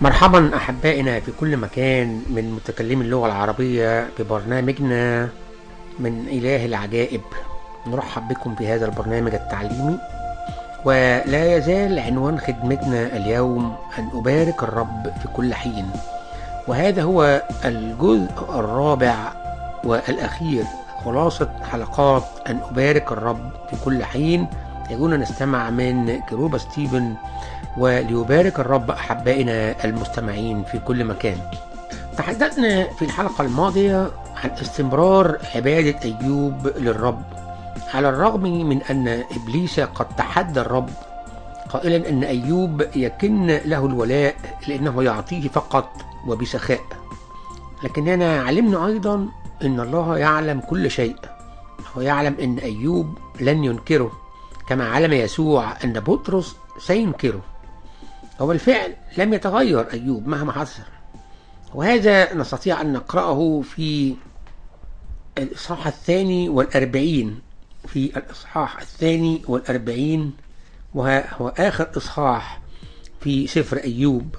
مرحبا أحبائنا في كل مكان من متكلمي اللغة العربية ببرنامجنا من إله العجائب. نرحب بكم في هذا البرنامج التعليمي. ولا يزال عنوان خدمتنا اليوم أن أبارك الرب في كل حين. وهذا هو الجزء الرابع والأخير خلاصة حلقات أن أبارك الرب في كل حين. يجونا نستمع من كروبا ستيفن وليبارك الرب أحبائنا المستمعين في كل مكان. تحدثنا في الحلقة الماضية عن استمرار عبادة أيوب للرب على الرغم من أن إبليس قد تحدى الرب قائلا أن أيوب يكن له الولاء لأنه يعطيه فقط وبسخاء. لكننا علمنا أيضا أن الله يعلم كل شيء. ويعلم أن أيوب لن ينكره كما علم يسوع أن بطرس سينكره. هو الفعل لم يتغير أيوب مهما حصل. وهذا نستطيع أن نقرأه في الإصحاح الثاني والأربعين في الإصحاح الثاني والأربعين وهو آخر إصحاح في سفر أيوب.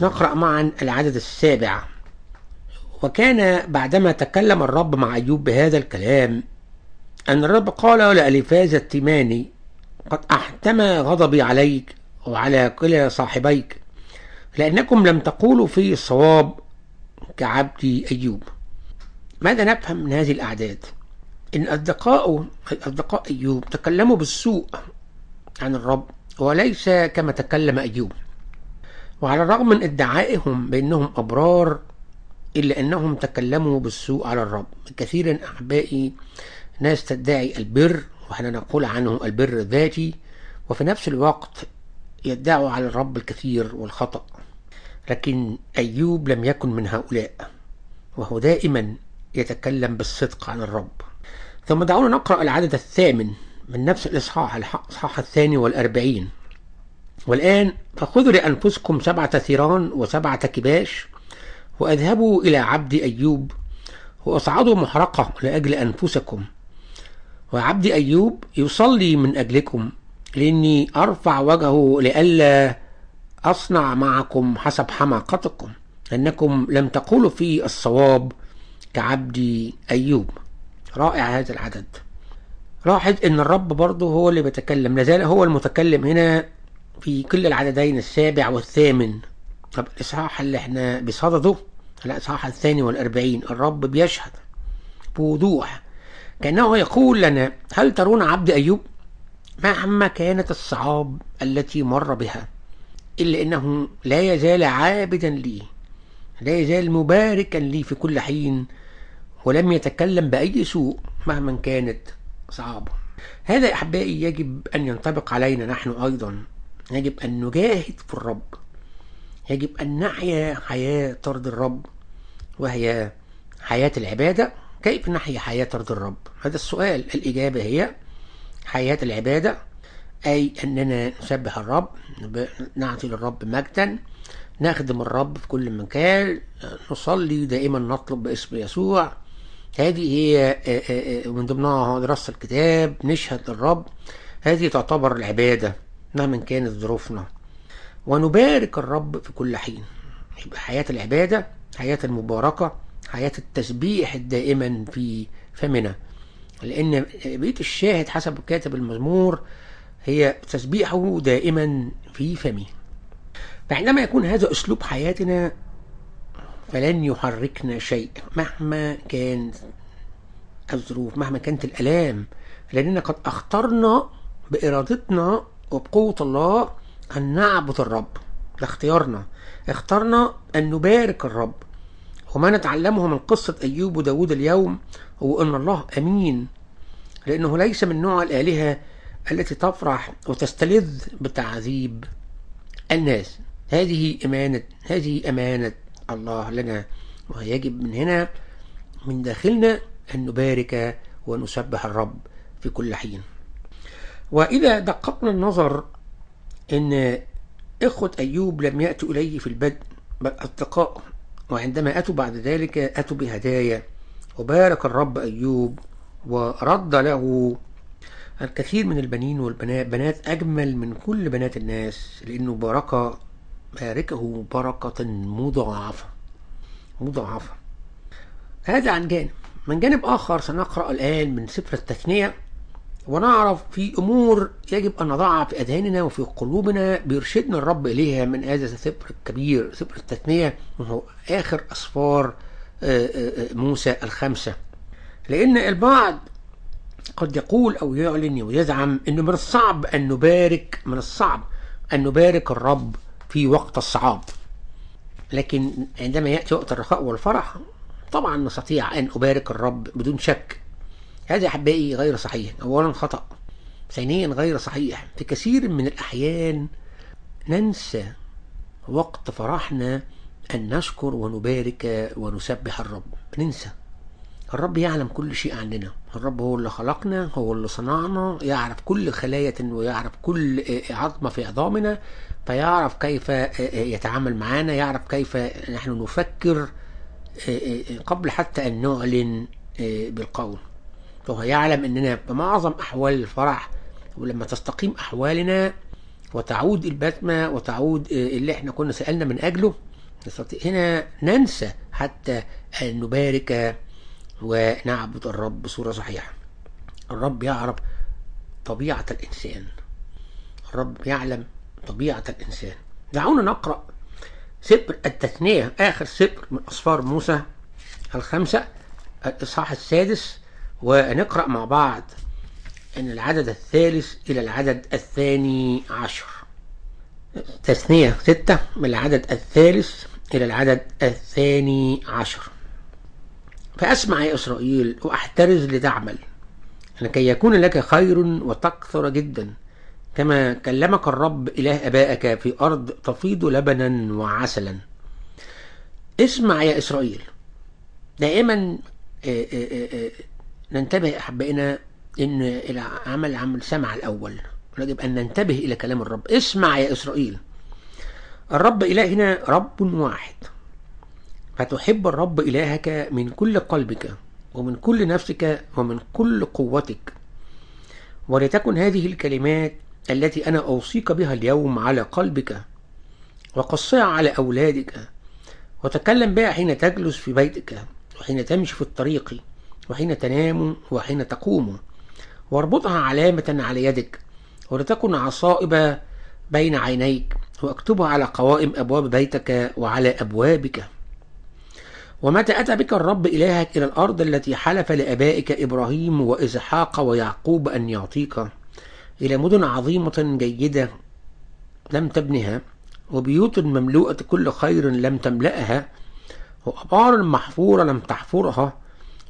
نقرأ معا العدد السابع. وكان بعدما تكلم الرب مع أيوب بهذا الكلام أن الرب قال لأليفاز التيماني قد أحتمى غضبي عليك وعلى كلا صاحبيك لأنكم لم تقولوا في الصواب كعبدي أيوب. ماذا نفهم من هذه الأعداد؟ إن أصدقاؤه أصدقاء أيوب تكلموا بالسوء عن الرب وليس كما تكلم أيوب. وعلى الرغم من ادعائهم بأنهم أبرار إلا أنهم تكلموا بالسوء على الرب. كثيرا أحبائي ناس تدعي البر وإحنا نقول عنه البر الذاتي. وفي نفس الوقت يدعوا على الرب الكثير والخطأ. لكن أيوب لم يكن من هؤلاء وهو دائما يتكلم بالصدق عن الرب. ثم دعونا نقرأ العدد الثامن من نفس الإصحاح الإصحاح الثاني والأربعين. والآن فخذوا لأنفسكم سبعة ثيران وسبعة كباش وأذهبوا إلى عبد أيوب وأصعدوا محرقة لأجل أنفسكم. وعبد أيوب يصلي من أجلكم. لأني أرفع وجهه لئلا أصنع معكم حسب حماقتكم أنكم لم تقولوا في الصواب كعبد أيوب. رائع هذا العدد. لاحظ إن الرب برضه هو اللي بيتكلم لازال هو المتكلم هنا في كل العددين السابع والثامن. طب الإصحاح اللي إحنا بصدده الإصحاح الثاني والأربعين الرب بيشهد بوضوح كأنه يقول لنا هل ترون عبد أيوب؟ مهما كانت الصعاب التي مر بها إلا إنه لا يزال عابدا لي لا يزال مباركا لي في كل حين ولم يتكلم بأي سوء مهما كانت صعبة هذا أحبائي يجب أن ينطبق علينا نحن أيضا. يجب أن نجاهد في الرب. يجب أن نحيا حياة ترضي الرب وهي حياة العبادة. كيف نحيا حياة ترضي الرب؟ هذا السؤال. الإجابة هي حياة العبادة أي أننا نسبح الرب نعطي للرب مجدا نخدم الرب في كل مكان نصلي دائما نطلب باسم يسوع. هذه هي من ضمنها دراسة الكتاب نشهد للرب. هذه تعتبر العبادة مهما كانت ظروفنا. ونبارك الرب في كل حين. يبقى حياة العبادة حياة المباركة حياة التسبيح الدائما في فمنا. لأن بيت الشاهد حسب كاتب المزمور هي تسبيحه دائما في فمه. فعندما يكون هذا أسلوب حياتنا فلن يحركنا شيء مهما كانت الظروف مهما كانت الآلام لأننا قد اخترنا بإرادتنا وبقوة الله أن نعبد الرب. ده اختيارنا. اخترنا أن نبارك الرب. وما نتعلمه من قصة أيوب وداود اليوم هو أن الله أمين لأنه ليس من نوع الآلهة التي تفرح وتستلذ بتعذيب الناس. هذه أمانة هذه أمانة الله لنا ويجب من هنا من داخلنا أن نبارك ونسبح الرب في كل حين. وإذا دققنا النظر أن إخوة أيوب لم يأتوا إليه في البدء بل أصدقاء وعندما أتوا بعد ذلك أتوا بهدايا. وبارك الرب أيوب ورد له الكثير من البنين والبنات بنات أجمل من كل بنات الناس لأنه بارك باركه بركة مضاعفة مضاعفة. هذا عن جانب. من جانب آخر سنقرأ الآن من سفر التثنية ونعرف في أمور يجب أن نضعها في أذهاننا وفي قلوبنا بيرشدنا الرب إليها من هذا السفر الكبير سفر التثنية وهو آخر أسفار موسى الخمسة. لأن البعض قد يقول أو يعلن ويزعم أنه من الصعب أن نبارك من الصعب أن نبارك الرب في وقت الصعاب. لكن عندما يأتي وقت الرخاء والفرح طبعا نستطيع أن أبارك الرب بدون شك. هذا أحبائي غير صحيح أولا خطأ ثانيا غير صحيح. في كثير من الأحيان ننسى وقت فرحنا أن نشكر ونبارك ونسبح الرب. ننسى. الرب يعلم كل شيء عننا. الرب هو اللي خلقنا هو اللي صنعنا يعرف كل خلايا ويعرف كل عظمة في عظامنا فيعرف كيف يتعامل معنا يعرف كيف نحن نفكر قبل حتى أن نعلن بالقول. فهو يعلم أننا بمعظم أحوال الفرح ولما تستقيم أحوالنا وتعود البسمة وتعود اللي إحنا كنا سألنا من أجله نستطيع هنا ننسى حتى أن نبارك ونعبد الرب بصورة صحيحة. الرب يعرف طبيعة الإنسان. الرب يعلم طبيعة الإنسان. دعونا نقرأ سفر التثنية آخر سفر من أسفار موسى الخمسة الإصحاح السادس ونقرأ مع بعض أن العدد الثالث إلى العدد الثاني عشر. تثنية ستة من العدد الثالث إلى العدد الثاني عشر. فأسمع يا إسرائيل وأحترز لتعمل لكي يكون لك خير وتكثر جدا كما كلمك الرب إله أبائك في أرض تفيض لبنا وعسلا. اسمع يا إسرائيل. دائما آآ آآ ننتبه أحبائنا إن إلى عمل عمل سمع الأول. يجب أن ننتبه إلى كلام الرب. اسمع يا إسرائيل. الرب إلهنا رب واحد. فتحب الرب إلهك من كل قلبك ومن كل نفسك ومن كل قوتك. ولتكن هذه الكلمات التي أنا أوصيك بها اليوم على قلبك وقصها على أولادك. وتكلم بها حين تجلس في بيتك وحين تمشي في الطريق وحين تنام وحين تقوم. واربطها علامة على يدك. ولتكن عصائب بين عينيك. واكتبها على قوائم أبواب بيتك وعلى أبوابك. ومتى أتى بك الرب إلهك إلى الأرض التي حلف لأبائك إبراهيم وإسحاق ويعقوب أن يعطيك إلى مدن عظيمة جيدة لم تبنها وبيوت مملوءة كل خير لم تملأها وأبار محفورة لم تحفرها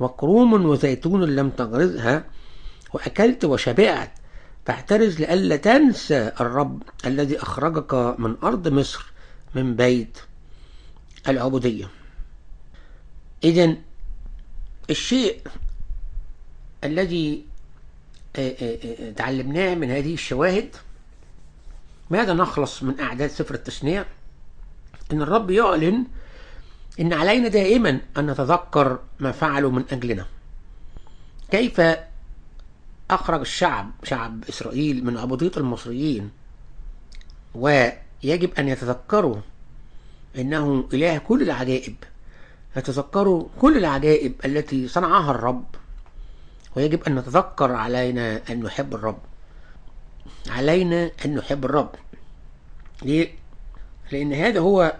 وكروم وزيتون لم تغرزها وأكلت وشبعت فاحترز لئلا تنسى الرب الذي أخرجك من أرض مصر من بيت العبودية. إذا الشيء الذي تعلمناه من هذه الشواهد ماذا نخلص من أعداد سفر التثنية إن الرب يعلن إن علينا دائما أن نتذكر ما فعلوا من أجلنا. كيف أخرج الشعب شعب إسرائيل من عبودية المصريين. ويجب أن يتذكروا إنه إله كل العجائب. يتذكروا كل العجائب التي صنعها الرب. ويجب أن نتذكر علينا أن نحب الرب. علينا أن نحب الرب. ليه؟ لأن هذا هو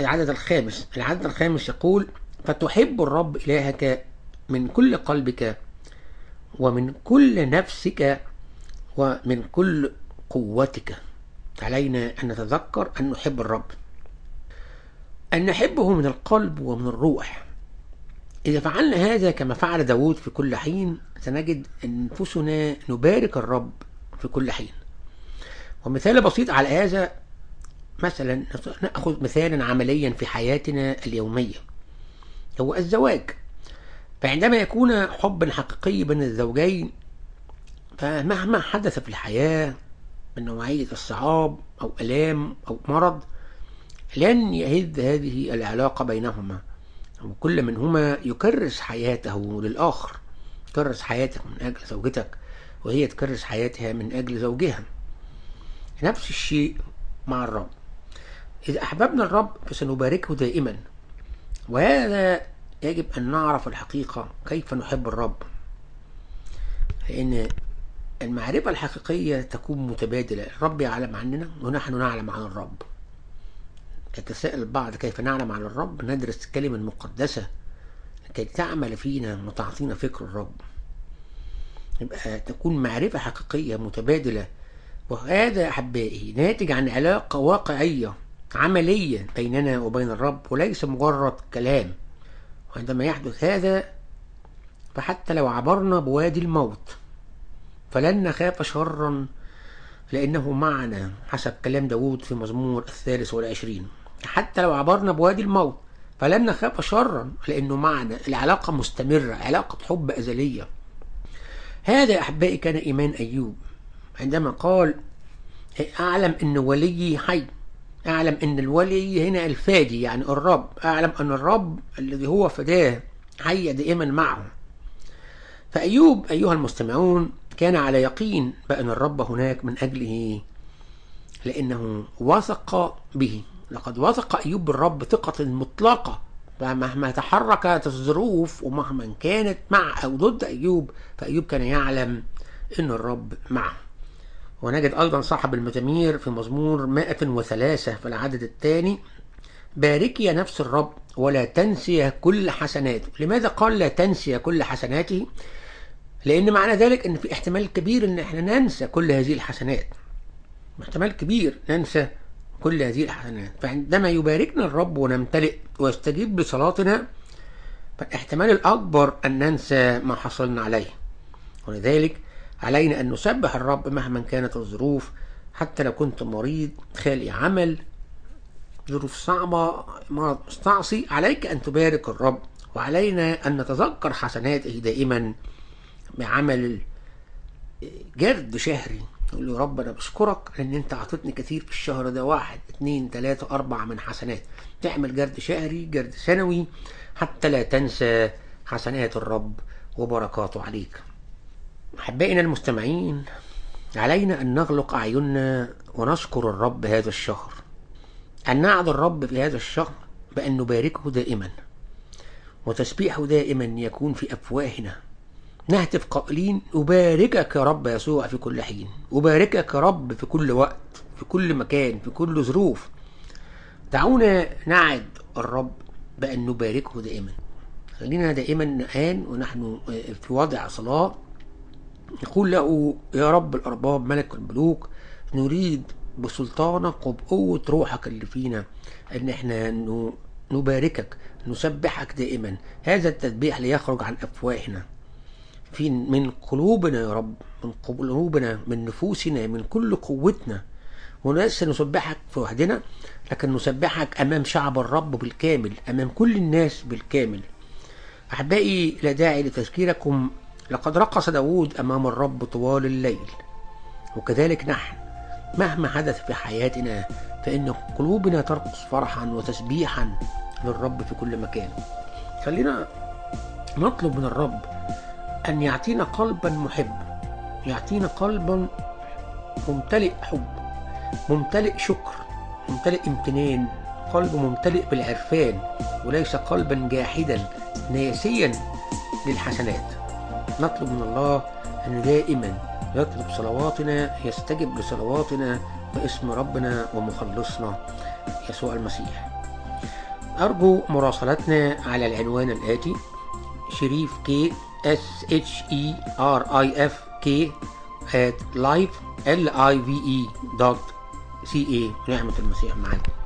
العدد الخامس. العدد الخامس يقول فتحب الرب إلهك من كل قلبك ومن كل نفسك ومن كل قوتك. علينا أن نتذكر أن نحب الرب. أن نحبه من القلب ومن الروح. إذا فعلنا هذا كما فعل داود في كل حين سنجد أنفسنا نبارك الرب في كل حين. ومثال بسيط على هذا مثلا نأخذ مثالا عمليا في حياتنا اليومية. هو الزواج. فعندما يكون حبا حقيقي بين الزوجين فمهما حدث في الحياة من نوعية الصعاب أو ألام أو مرض لن يهد هذه العلاقة بينهما. وكل منهما يكرس حياته للآخر تكرس حياتك من أجل زوجتك وهي تكرس حياتها من أجل زوجها. نفس الشيء مع الرب. إذا أحببنا الرب فسنباركه دائما. وهذا يجب أن نعرف الحقيقة كيف نحب الرب. لأن المعرفة الحقيقية تكون متبادلة. الرب يعلم عننا ونحن نعلم عن الرب. يتساءل البعض كيف نعلم عن الرب ندرس الكلمة المقدسة لكي تعمل فينا وتعطينا فكر الرب. يبقى تكون معرفة حقيقية متبادلة. وهذا أحبائي ناتج عن علاقة واقعية عملية بيننا وبين الرب وليس مجرد كلام. وعندما يحدث هذا فحتى لو عبرنا بوادي الموت فلن نخاف شرا لأنه معنا حسب كلام داود في مزمور الثالث والعشرين. حتى لو عبرنا بوادي الموت فلن نخاف شرا لأنه معنا. العلاقة مستمرة علاقة حب أزلية. هذا أحبائي كان إيمان أيوب. عندما قال أعلم أن وليي حي. أعلم أن الولي هنا الفادي يعني الرب. أعلم أن الرب الذي هو فداه حي دائما معه. فأيوب أيها المستمعون كان على يقين بأن الرب هناك من أجله لأنه وثق به. لقد وثق أيوب بالرب ثقة مطلقة. فمهما تحركت الظروف ومهما كانت مع أو ضد أيوب فأيوب كان يعلم أن الرب معه. ونجد أيضا صاحب المزامير في مزمور 103 في العدد الثاني باركي يا نفس الرب ولا تنسي كل حسناته. لماذا قال لا تنسي كل حسناته لأن معنى ذلك أن في احتمال كبير أن إحنا ننسى كل هذه الحسنات. احتمال كبير ننسى كل هذه الحسنات. فعندما يباركنا الرب ونمتلئ ويستجيب لصلاتنا فالاحتمال الأكبر أن ننسى ما حصلنا عليه. ولذلك علينا أن نسبح الرب مهما كانت الظروف حتى لو كنت مريض خالي عمل ظروف صعبة مرض مستعصي عليك أن تبارك الرب وعلينا أن نتذكر حسناته دائما بعمل جرد شهري. نقول له رب أنا بشكرك لأن أنت أعطيتني كثير في الشهر ده واحد اتنين تلاتة أربع من حسنات. تعمل جرد شهري جرد سنوي حتى لا تنسى حسنات الرب وبركاته عليك. أحبائنا المستمعين علينا أن نغلق أعيننا ونشكر الرب هذا الشهر. أن نعد الرب في هذا الشهر بأن نباركه دائما وتسبيحه دائما يكون في أفواهنا. نهتف قائلين أباركك يا رب يسوع في كل حين. أباركك يا رب في كل وقت في كل مكان في كل ظروف. دعونا نعد الرب بأن نباركه دائما. خلينا دائما الآن ونحن في وضع صلاة. نقول له يا رب الأرباب ملك الملوك نريد بسلطانك وبقوة روحك اللي فينا إن إحنا نباركك نسبحك دائما. هذا التسبيح ليخرج عن أفواهنا. في من قلوبنا يا رب من قلوبنا من نفوسنا من كل قوتنا. وليس نسبحك في وحدنا لكن نسبحك أمام شعب الرب بالكامل أمام كل الناس بالكامل. أحبائي لا داعي لتذكيركم لقد رقص داود أمام الرب طوال الليل. وكذلك نحن مهما حدث في حياتنا فإن قلوبنا ترقص فرحا وتسبيحا للرب في كل مكان. خلينا نطلب من الرب أن يعطينا قلبا محب يعطينا قلبا ممتلئ حب ممتلئ شكر ممتلئ امتنان قلب ممتلئ بالعرفان وليس قلبا جاحدا ناسيا للحسنات. نطلب من الله أن دائما يطلب صلواتنا يستجب لصلواتنا باسم ربنا ومخلصنا. يسوع المسيح. أرجو مراسلتنا على العنوان الآتي شريف كي S H E R I F K at live L I V E dot C A. نعمة المسيح معاكم